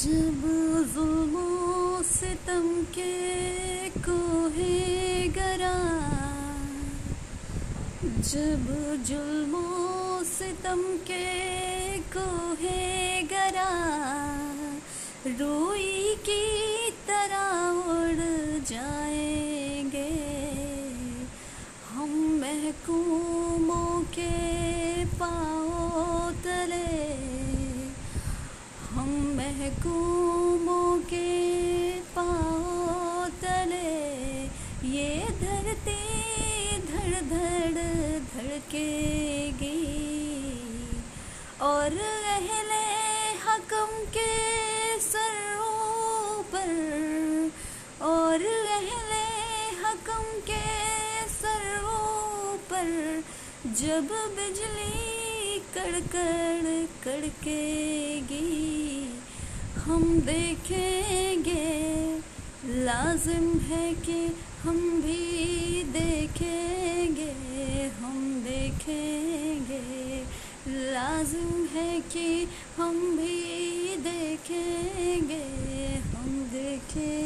जब जुल्मो सितम के कोहे गरा जब जुल्मो सितम के कोहे गरा रोई की महकूमों के पाओ तले ये धरती धड़ धड़ धड़केगी और अहले हकम के सरों पर, और अहले हकम के सरों पर, जब बिजली कड़कड़ कड़केगी हम देखेंगे, लाजिम है कि हम भी देखेंगे, हम देखेंगे, लाजिम है कि हम भी देखेंगे, हम देखेंगे।